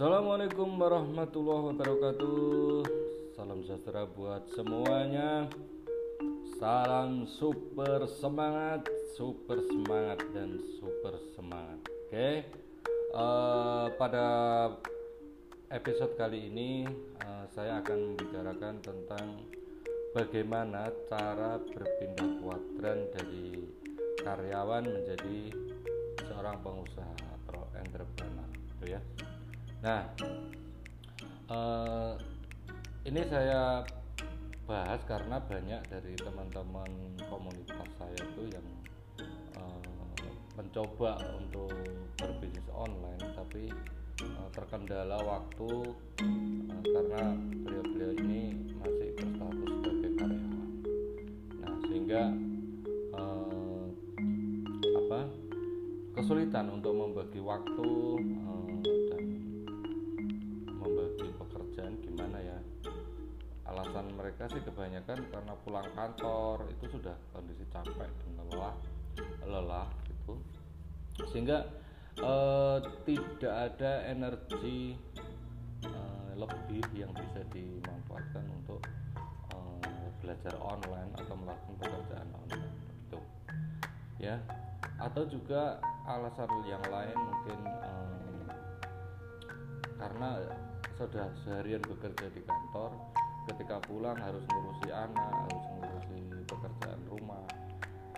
Assalamualaikum warahmatullahi wabarakatuh. Salam sejahtera buat semuanya. Salam super semangat Super semangat dan super semangat. Oke Eh, Pada episode kali ini eh, Saya akan membicarakan tentang Bagaimana cara berpindah kuadran dari karyawan menjadi seorang pengusaha atau entrepreneur gitu ya. Nah, eh, ini saya bahas karena banyak dari teman-teman komunitas saya itu yang eh, mencoba untuk berbisnis online, tapi eh, terkendala waktu karena beliau-beliau ini masih berstatus sebagai karyawan. Nah, sehingga eh, apa kesulitan untuk membagi waktu eh, pekerjaan gimana ya? Alasan mereka sih kebanyakan karena pulang kantor itu sudah kondisi capek dan lelah lelah gitu. Sehingga eh, tidak ada energi eh, lebih yang bisa dimanfaatkan untuk eh, belajar online atau melakukan pekerjaan online gitu. Ya atau juga alasan yang lain mungkin eh, karena sudah seharian bekerja di kantor ketika pulang harus ngurusi anak harus ngurusi pekerjaan rumah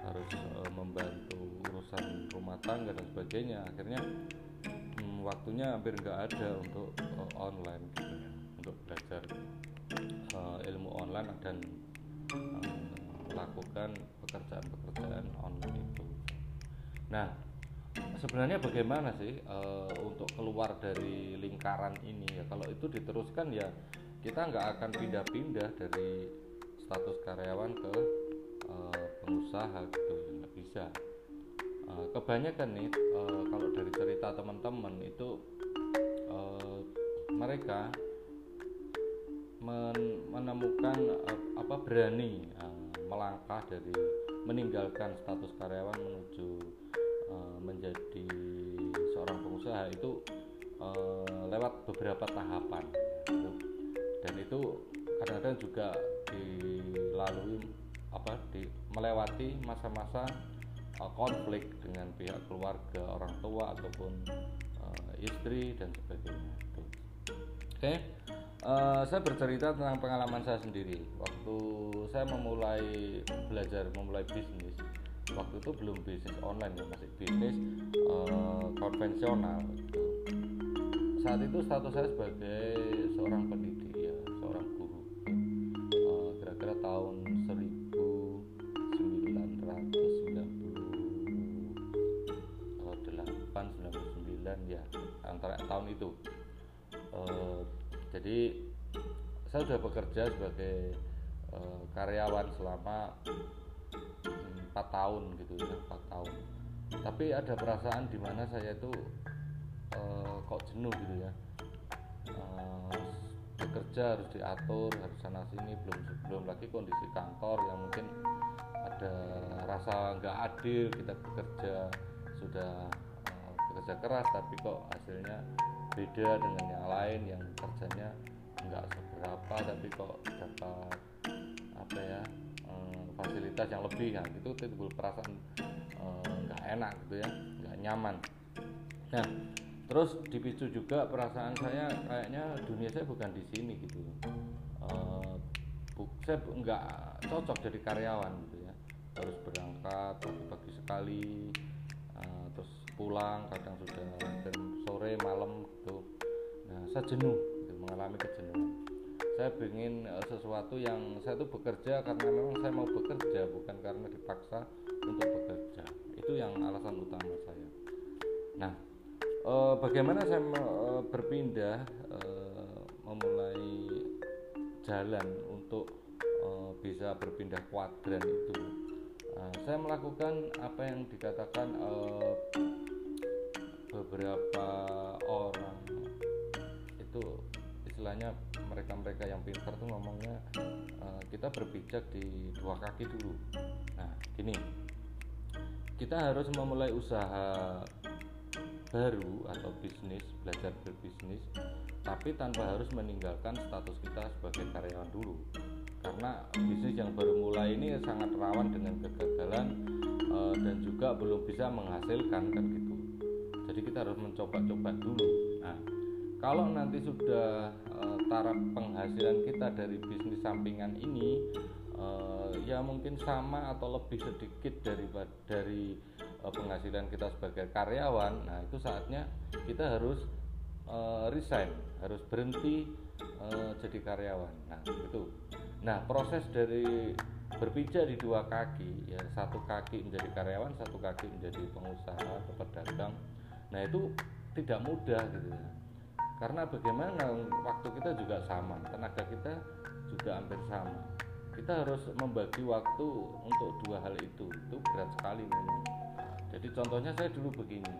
harus eh, membantu urusan rumah tangga dan sebagainya. Akhirnya hmm, waktunya hampir nggak ada untuk eh, online gitu ya untuk belajar eh, ilmu online dan melakukan pekerjaan-pekerjaan online itu. Nah sebenarnya bagaimana sih eh, untuk keluar dari lingkaran ini ya? Kalau itu diteruskan ya kita nggak akan pindah-pindah dari status karyawan ke eh, pengusaha gitu nggak bisa. Eh, kebanyakan nih eh, kalau dari cerita teman-teman itu eh, mereka men- menemukan eh, apa berani eh, melangkah dari meninggalkan status karyawan menuju eh, menjadi seorang pengusaha itu eh, lewat beberapa tahapan dan itu kadang-kadang juga dilalui apa di melewati masa-masa eh, konflik dengan pihak keluarga orang tua ataupun eh, istri dan sebagainya gitu. Oke, eh, saya bercerita tentang pengalaman saya sendiri. Waktu saya memulai belajar memulai bisnis, waktu itu belum bisnis online ya, masih bisnis eh, konvensional. Gitu. Saat itu status saya sebagai seorang pendidik ya, seorang guru. Eh, Kira-kira tahun 1998 99 ya antara tahun itu Eh, jadi saya sudah bekerja sebagai eh, karyawan selama empat tahun gitu ya empat tahun. Tapi ada perasaan di mana saya itu eh, kok jenuh gitu ya. Eh, bekerja harus diatur harus sana sini belum belum lagi kondisi kantor yang mungkin ada rasa nggak adil kita bekerja sudah eh, bekerja keras tapi kok hasilnya beda dengan yang lain yang kerjanya nggak seberapa tapi kok dapat apa ya fasilitas yang lebih kan. Itu timbul perasaan eh, nggak enak gitu ya nggak nyaman. Nah terus dipicu juga perasaan saya kayaknya dunia saya bukan di sini gitu. Eh, bu- saya nggak cocok jadi karyawan gitu ya. Harus berangkat pagi-pagi sekali eh, terus pulang kadang sudah sore malam gitu. Nah saya jenuh gitu, mengalami kejenuhan saya ingin eh, sesuatu yang saya tuh bekerja karena memang saya mau bekerja bukan karena dipaksa untuk bekerja. Itu yang alasan utama saya. Nah eh, bagaimana saya eh, berpindah memulai jalan untuk bisa berpindah kuadran itu? Saya melakukan apa yang dikatakan beberapa orang itu istilahnya mereka-mereka yang pintar tuh ngomongnya eh, kita berpijak di dua kaki dulu. Nah gini. Kita harus memulai usaha baru atau bisnis belajar berbisnis tapi tanpa harus meninggalkan status kita sebagai karyawan dulu. Karena bisnis yang baru mulai ini sangat rawan dengan kegagalan e, dan juga belum bisa menghasilkan kan gitu. Jadi kita harus mencoba-coba dulu kalau nanti sudah e, taraf penghasilan kita dari bisnis sampingan ini e, ya mungkin sama atau lebih sedikit dari dari e, penghasilan kita sebagai karyawan nah itu saatnya kita harus e, resign harus berhenti e, jadi karyawan. Nah itu. Nah proses dari berpijak di dua kaki ya satu kaki menjadi karyawan satu kaki menjadi pengusaha atau pedagang nah itu tidak mudah gitu. ya karena bagaimana waktu kita juga sama tenaga kita juga hampir sama. Kita harus membagi waktu untuk dua hal itu itu berat sekali memang. Jadi contohnya saya dulu begini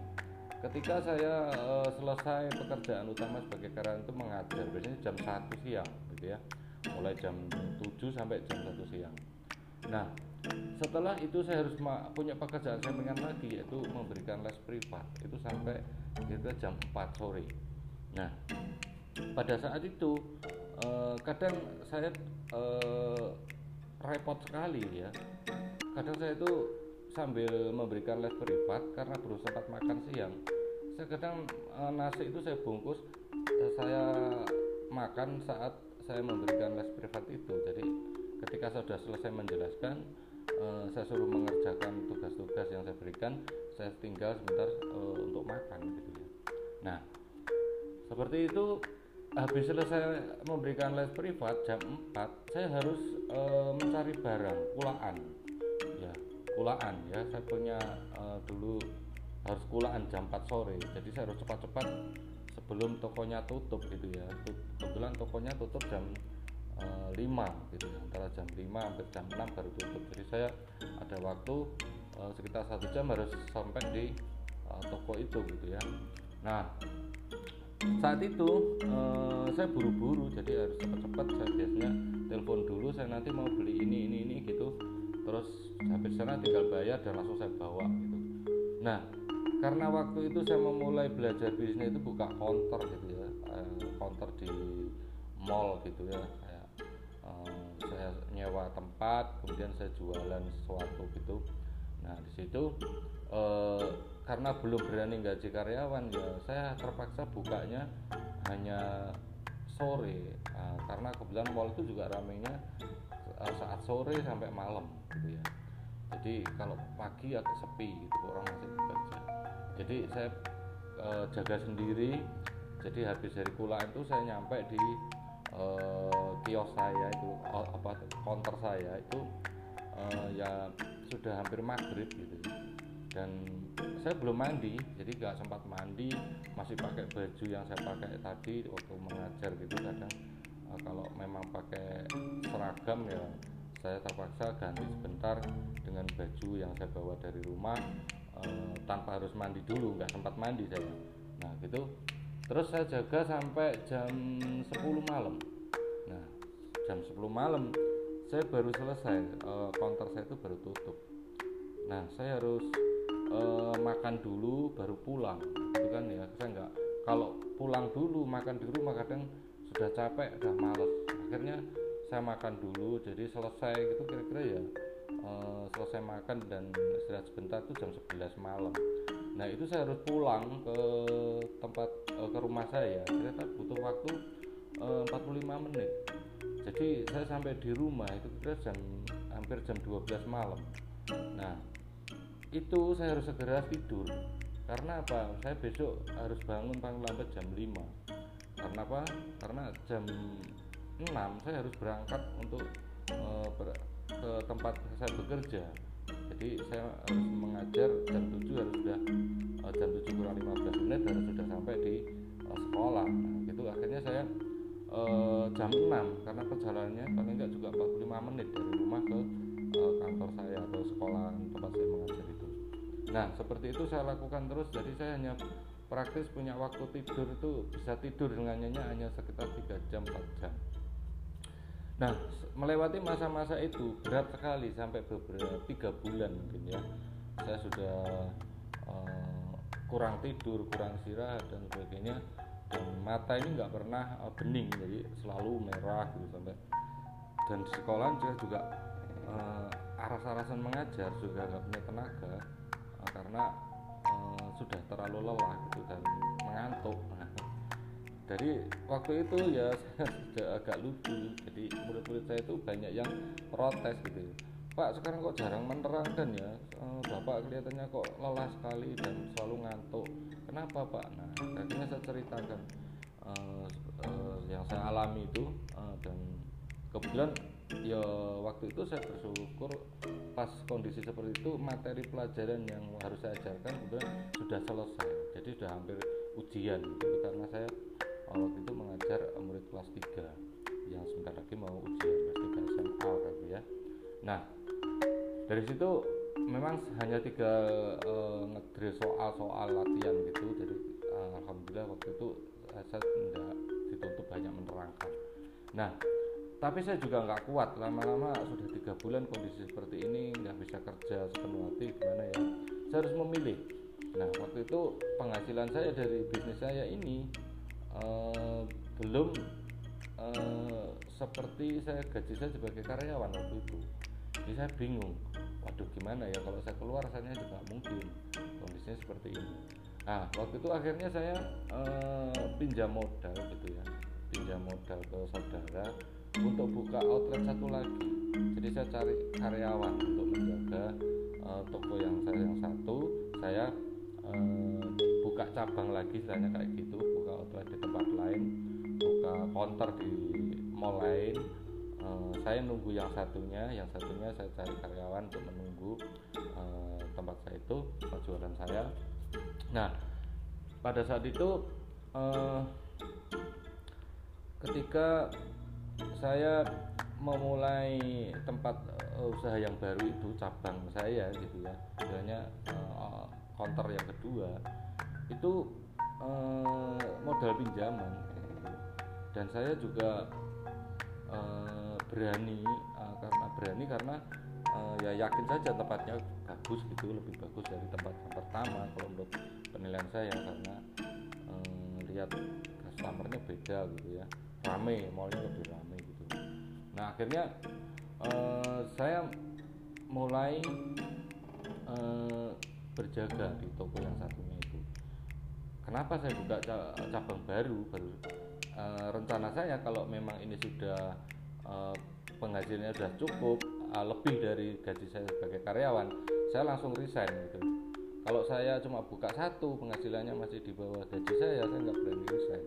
ketika saya uh, selesai pekerjaan utama sebagai karyawan itu mengajar biasanya jam satu siang gitu ya. Mulai jam 7 sampai jam 1 siang. Nah setelah itu saya harus punya pekerjaan sampingan lagi yaitu memberikan les privat. Itu sampai kira jam 4 sore Nah, pada saat itu eh, kadang saya eh, repot sekali ya. Kadang saya itu sambil memberikan les privat karena belum sempat makan siang. Saya kadang eh, nasi itu saya bungkus, eh, saya makan saat saya memberikan les privat itu. Jadi ketika sudah selesai menjelaskan, eh, saya suruh mengerjakan tugas-tugas yang saya berikan, saya tinggal sebentar eh, untuk makan gitu ya. Nah, seperti itu habis selesai memberikan les privat jam 4 saya harus e, mencari barang kulaan. Ya kulaan ya. Saya punya e, dulu harus kulaan jam 4 sore. Jadi saya harus cepat-cepat sebelum tokonya tutup gitu ya. Kebetulan tokonya tutup jam e, eh, 5 gitu ya. Antara jam 5 sampai jam 6 baru tutup. Jadi saya ada waktu e, sekitar satu jam harus sampai di e, toko itu gitu ya. Nah saat itu uh, saya buru-buru jadi harus cepat-cepat saya biasanya telepon dulu saya nanti mau beli ini ini ini gitu. Terus sampai sana tinggal bayar dan langsung saya bawa gitu. Nah karena waktu itu saya memulai belajar bisnis itu buka counter gitu ya. Counter di mall gitu ya. Saya uh, saya nyewa tempat kemudian saya jualan sesuatu gitu. Nah di situ karena belum berani gaji karyawan ya saya terpaksa bukanya hanya sore. Nah, karena kebetulan mall itu juga ramainya uh, saat sore sampai malam gitu ya. Jadi kalau pagi agak sepi gitu orang masih bekerja. Jadi saya uh, jaga sendiri. Jadi habis dari kulaan itu saya nyampe di uh, kios saya itu apa counter saya itu uh, ya sudah hampir maghrib gitu dan saya belum mandi jadi nggak sempat mandi. Masih pakai baju yang saya pakai tadi waktu mengajar gitu kadang. Uh, kalau memang pakai seragam ya saya terpaksa ganti sebentar dengan baju yang saya bawa dari rumah uh, tanpa harus mandi dulu nggak sempat mandi saya. Nah gitu. Terus saya jaga sampai jam 10 malam. Nah jam 10 malam saya baru selesai uh, counter saya itu baru tutup. Nah saya harus uh, makan dulu baru pulang itu kan ya. Saya nggak kalau pulang dulu makan di rumah kadang sudah capek udah males. Akhirnya saya makan dulu jadi selesai gitu kira-kira ya. Uh, selesai makan dan istirahat sebentar itu jam 11 malam. Nah itu saya harus pulang ke tempat uh, ke rumah saya ternyata butuh waktu uh, 45 menit. Jadi saya sampai di rumah itu kira jam hampir jam 12 malam. Nah itu saya harus segera tidur. Karena apa? Saya besok harus bangun paling lambat jam 5 karena apa? Karena jam 6 saya harus berangkat untuk uh, ber, ke tempat saya bekerja. Jadi saya harus mengajar jam 7 harus sudah uh, jam 7 kurang 15 menit harus sudah sampai di uh, sekolah. Nah, gitu akhirnya saya uh, jam 6 karena perjalanannya paling enggak juga 45 menit dari rumah ke uh, kantor saya atau sekolah tempat saya nah seperti itu saya lakukan terus. Jadi saya hanya praktis punya waktu tidur itu bisa tidur dengan nyenyak hanya sekitar 3 jam 4 jam. Nah melewati masa-masa itu berat sekali sampai beberapa tiga bulan mungkin ya. Saya sudah uh, kurang tidur kurang istirahat dan sebagainya. Dan mata ini nggak pernah uh, bening jadi selalu merah gitu sampai. Dan di sekolah juga juga uh, aras-arasan mengajar juga nggak punya tenaga uh, karena uh, sudah terlalu lelah gitu dan mengantuk nah, dari waktu itu ya sudah agak lucu. Jadi murid-murid saya itu banyak yang protes gitu. Pak sekarang kok jarang menerangkan ya? Bapak kelihatannya kok lelah sekali dan selalu ngantuk. Kenapa Pak? Nah akhirnya saya ceritakan uh, uh, yang saya alami itu uh, dan kebetulan ya waktu itu saya bersyukur pas kondisi seperti itu materi pelajaran yang harus saya ajarkan kemudian sudah selesai. Jadi sudah hampir ujian gitu. Karena saya waktu itu mengajar murid kelas 3 yang sebentar lagi mau ujian kelas 3 SMA gitu ya. Nah dari situ memang hanya tiga ngedre soal-soal latihan gitu. Jadi uh, alhamdulillah waktu itu saya tidak dituntut banyak menerangkan. Nah tapi saya juga nggak kuat. Lama-lama sudah tiga bulan kondisi seperti ini nggak bisa kerja sepenuh hati gimana ya? Saya harus memilih. Nah waktu itu penghasilan saya dari bisnis saya ini uh, belum uh, seperti saya gaji saya sebagai karyawan waktu itu. Jadi saya bingung waduh gimana ya? Kalau saya keluar rasanya juga mungkin kondisinya seperti ini. Nah waktu itu akhirnya saya uh, pinjam modal gitu ya. Pinjam modal ke saudara untuk buka outlet satu lagi. Jadi saya cari karyawan untuk menjaga uh, toko yang saya yang satu. Saya uh, buka cabang lagi istilahnya kayak gitu. Buka outlet di tempat lain. Buka counter di mall lain. Uh, saya nunggu yang satunya. Yang satunya saya cari karyawan untuk menunggu uh, tempat saya itu jualan saya. Nah pada saat itu uh, ketika saya memulai tempat uh, usaha yang baru itu cabang saya gitu ya. Misalnya uh, counter yang kedua. Itu uh, modal pinjaman. Dan saya juga berani karena berani karena ya yakin saja tempatnya bagus gitu lebih bagus dari tempat yang pertama kalau menurut penilaian saya karena lihat customernya beda gitu ya rame mallnya lebih rame nah akhirnya uh, saya mulai uh, berjaga di toko yang satunya itu. Kenapa saya buka cabang baru? Baru uh, rencana saya kalau memang ini sudah uh, penghasilannya sudah cukup uh, lebih dari gaji saya sebagai karyawan saya langsung resign gitu. Kalau saya cuma buka satu penghasilannya masih di bawah gaji saya saya nggak berani resign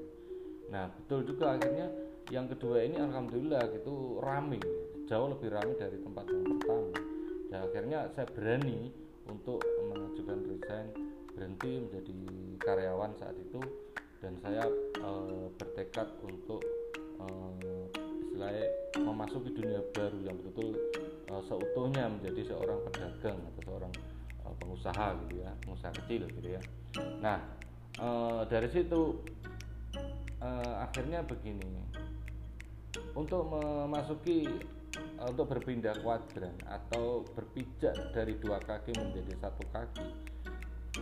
nah betul juga akhirnya yang kedua ini alhamdulillah gitu rame. Jauh lebih rame dari tempat yang pertama. Dan akhirnya saya berani untuk mengajukan resign berhenti menjadi karyawan saat itu. Dan saya e, bertekad untuk e, istilahnya memasuki dunia baru yang betul e, seutuhnya menjadi seorang pedagang atau seorang e, pengusaha gitu ya pengusaha kecil gitu ya. Nah e, dari situ e, akhirnya begini. Untuk memasuki eh, untuk berpindah kuadran atau berpijak dari dua kaki menjadi satu kaki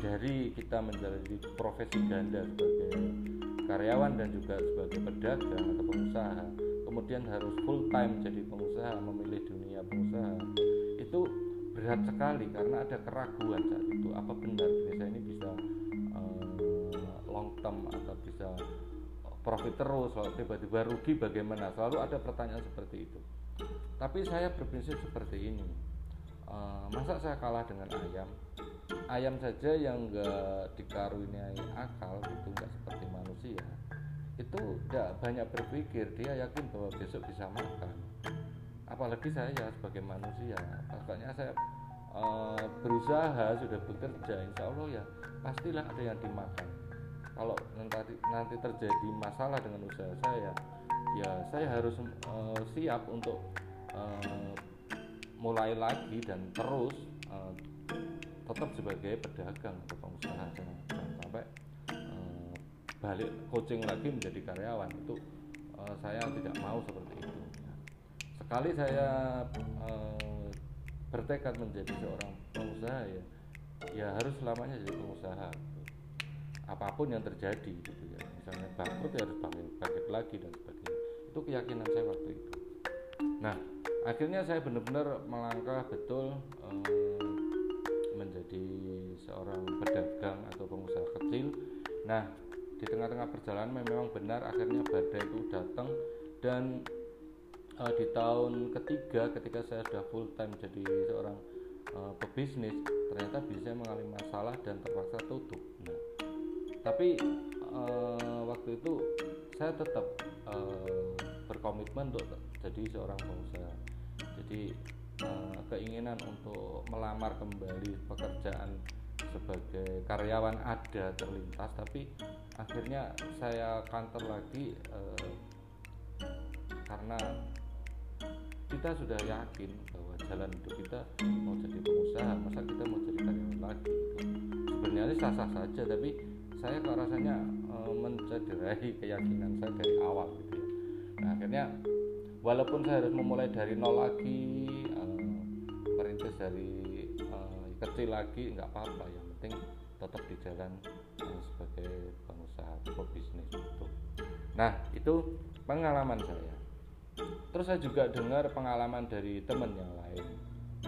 dari kita menjalani profesi ganda sebagai karyawan dan juga sebagai pedagang atau pengusaha kemudian harus full time jadi pengusaha memilih dunia pengusaha itu berat sekali karena ada keraguan saat itu apa benar ini bisa uh, long term atau bisa profit terus kalau tiba-tiba rugi bagaimana? Selalu ada pertanyaan seperti itu. Tapi saya berprinsip seperti ini. Uh, masa saya kalah dengan ayam? Ayam saja yang enggak dikaruniai akal itu enggak seperti manusia itu tidak banyak berpikir. Dia yakin bahwa besok bisa makan. Apalagi saya sebagai manusia. Makanya saya uh, berusaha sudah bekerja. Insya Allah ya pastilah ada yang dimakan kalau nanti nanti terjadi masalah dengan usaha saya ya saya harus uh, siap untuk uh, mulai lagi dan terus uh, tetap sebagai pedagang atau pengusaha. Jangan, sampai uh, balik coaching lagi menjadi karyawan. Itu uh, saya tidak mau seperti itu. Sekali saya uh, bertekad menjadi seorang pengusaha ya ya harus selamanya jadi pengusaha apa pun yang terjadi gitu ya. Misalnya bangkrut ya harus bangkit, bangkit lagi dan sebagainya. Itu keyakinan saya waktu itu. Nah akhirnya saya benar-benar melangkah betul eh, menjadi seorang pedagang atau pengusaha kecil. Nah di tengah-tengah perjalanan memang benar akhirnya badai itu datang dan uh, di tahun ketiga ketika saya sudah full time jadi seorang uh, pebisnis ternyata bisnisnya mengalami masalah dan terpaksa tutup. Nah tapi uh, waktu itu saya tetap uh, berkomitmen untuk jadi seorang pengusaha. Jadi uh, keinginan untuk melamar kembali pekerjaan sebagai karyawan ada terlintas tapi akhirnya saya kantor lagi uh, karena kita sudah yakin bahwa jalan hidup kita mau jadi pengusaha masa kita mau jadi karyawan lagi? Sebenarnya sah-sah saja tapi saya kok rasanya e, mencederai keyakinan saya dari awal gitu ya. Nah akhirnya walaupun saya harus memulai dari nol lagi e, merintis dari e, kecil lagi nggak apa-apa. Yang penting tetap di jalan e, sebagai pengusaha atau bisnis itu nah itu pengalaman saya. Terus saya juga dengar pengalaman dari teman yang lain.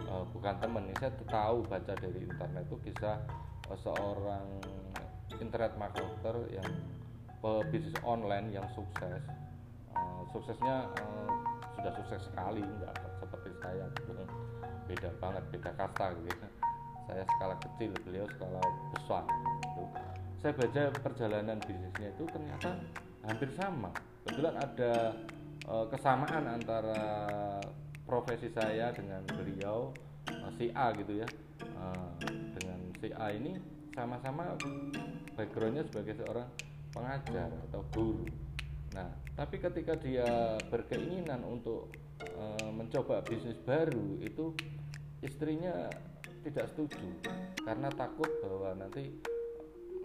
Uh, bukan teman ya saya tahu baca dari internet itu kisah seorang internet marketer yang bisnis online yang sukses uh, suksesnya uh, sudah sukses sekali enggak seperti saya beda banget beda kasta gitu ya. saya skala kecil beliau skala besar gitu. saya baca perjalanan bisnisnya itu ternyata hampir sama kebetulan ada uh, kesamaan antara profesi saya dengan beliau uh, si A gitu ya uh, dengan si A ini sama-sama backgroundnya sebagai seorang pengajar atau guru. Nah tapi ketika dia berkeinginan untuk uh, mencoba bisnis baru itu istrinya tidak setuju karena takut bahwa nanti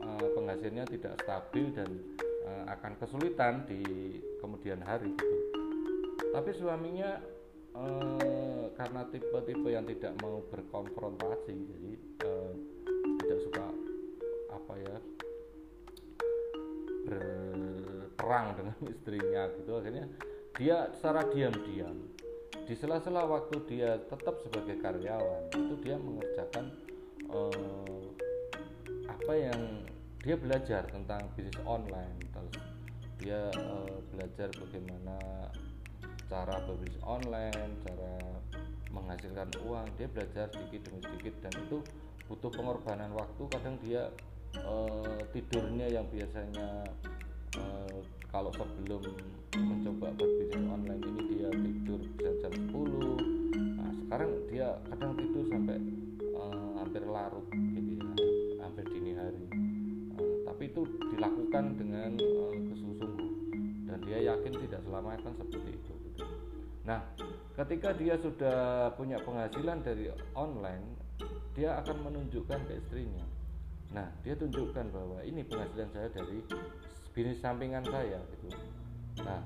uh, penghasilnya tidak stabil dan uh, akan kesulitan di kemudian hari gitu. Tapi suaminya eh, karena tipe-tipe yang tidak mau berkonfrontasi jadi suka apa ya berperang dengan istrinya gitu. Akhirnya dia secara diam-diam di sela-sela waktu dia tetap sebagai karyawan itu dia mengerjakan eh, apa yang dia belajar tentang bisnis online. Terus dia uh, belajar bagaimana cara berbisnis online cara menghasilkan uang. Dia belajar sedikit demi sedikit dan itu butuh pengorbanan waktu. Kadang dia uh, tidurnya yang biasanya uh, kalau sebelum mencoba berbisnis online ini dia tidur bisa jam 10 nah sekarang dia kadang tidur sampai uh, hampir larut gitu ya hampir dini hari. Uh, tapi itu dilakukan dengan uh, kesungguh-sungguh. Dan dia yakin tidak selama akan seperti itu Nah, ketika dia sudah punya penghasilan dari online, dia akan menunjukkan ke istrinya. Nah, dia tunjukkan bahwa ini penghasilan saya dari bisnis sampingan saya gitu. Nah,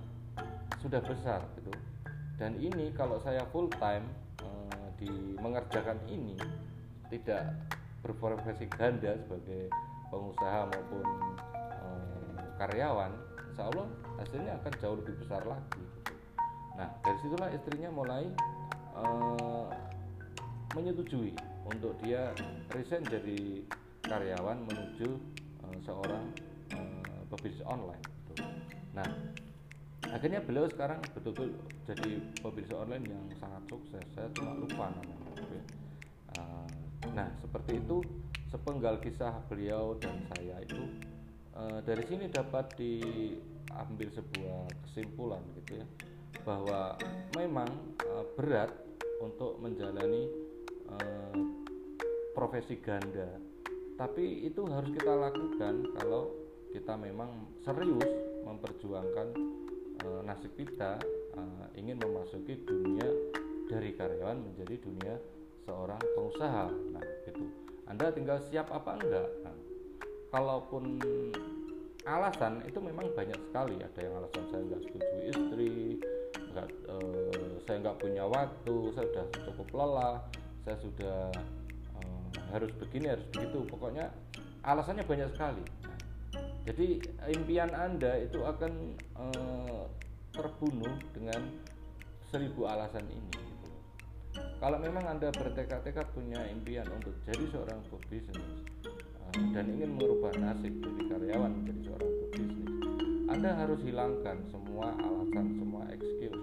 sudah besar gitu. Dan ini kalau saya full time eh, di mengerjakan ini tidak berprofesi ganda sebagai pengusaha maupun eh, karyawan, insya Allah hasilnya akan jauh lebih besar lagi nah dari situlah istrinya mulai uh, menyetujui untuk dia resign dari karyawan menuju uh, seorang uh, pebisnis online gitu. nah akhirnya beliau sekarang betul-betul jadi pebisnis online yang sangat sukses saya cuma lupa namanya gitu ya. uh, nah seperti itu sepenggal kisah beliau dan saya itu uh, dari sini dapat diambil sebuah kesimpulan gitu ya bahwa memang uh, berat untuk menjalani uh, profesi ganda tapi itu harus kita lakukan kalau kita memang serius memperjuangkan uh, nasib kita uh, ingin memasuki dunia dari karyawan menjadi dunia seorang pengusaha. Nah itu anda tinggal siap apa enggak? Nah, kalaupun alasan itu memang banyak sekali. Ada yang alasan saya nggak setuju istri nggak uh, saya nggak punya waktu saya sudah cukup lelah saya sudah harus begini harus begitu. Pokoknya alasannya banyak sekali. Jadi impian anda itu akan uh, terbunuh dengan seribu alasan ini gitu. kalau memang anda bertekad-tekad punya impian untuk jadi seorang pebisnis uh, dan ingin merubah nasib dari karyawan menjadi seorang pebisnis anda harus hilangkan semua alasan semua excuse.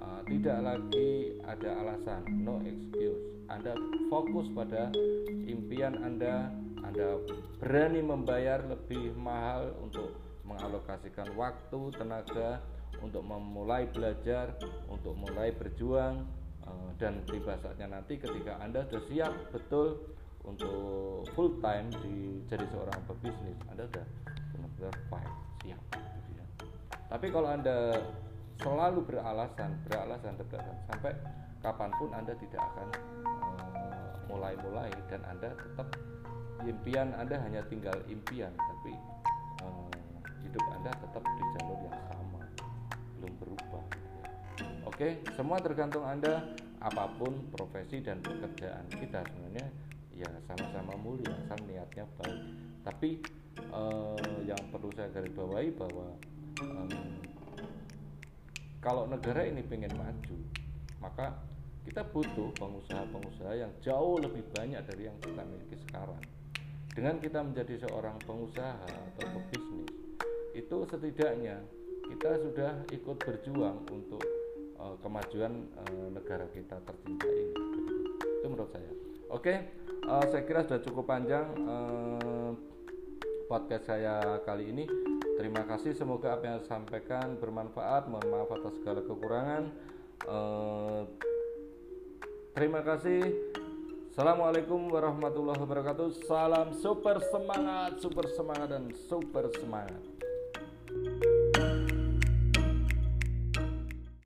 Uh, tidak lagi ada alasan no excuse anda fokus pada impian anda anda berani membayar lebih mahal untuk mengalokasikan waktu, tenaga untuk memulai belajar, untuk mulai berjuang eh, dan tiba saatnya nanti ketika Anda sudah siap betul untuk full time di jadi seorang pebisnis, Anda sudah benar-benar fight, siap gitu ya. Tapi kalau Anda selalu beralasan, beralasan beralasan sampai kapan pun Anda tidak akan uh, mulai-mulai dan Anda tetap impian Anda hanya tinggal impian tapi uh, hidup Anda tetap di jalur yang sama belum berubah oke semua tergantung Anda apa pun profesi dan pekerjaan kita sebenarnya ya sama-sama mulia asal niatnya baik. Tapi uh, yang perlu saya garis bawahi bahwa um, kalau negara ini pengen maju maka kita butuh pengusaha-pengusaha yang jauh lebih banyak dari yang kita miliki sekarang. Dengan kita menjadi seorang pengusaha atau pebisnis itu setidaknya kita sudah ikut berjuang untuk uh, kemajuan uh, negara kita tercinta ini. Itu menurut saya. Oke uh, saya kira sudah cukup panjang uh, podcast saya kali ini. Terima kasih. Semoga apa yang saya sampaikan bermanfaat. Mohon maaf atas segala kekurangan. Uh, terima kasih Assalamualaikum warahmatullahi wabarakatuh. Salam super semangat, super semangat dan super semangat.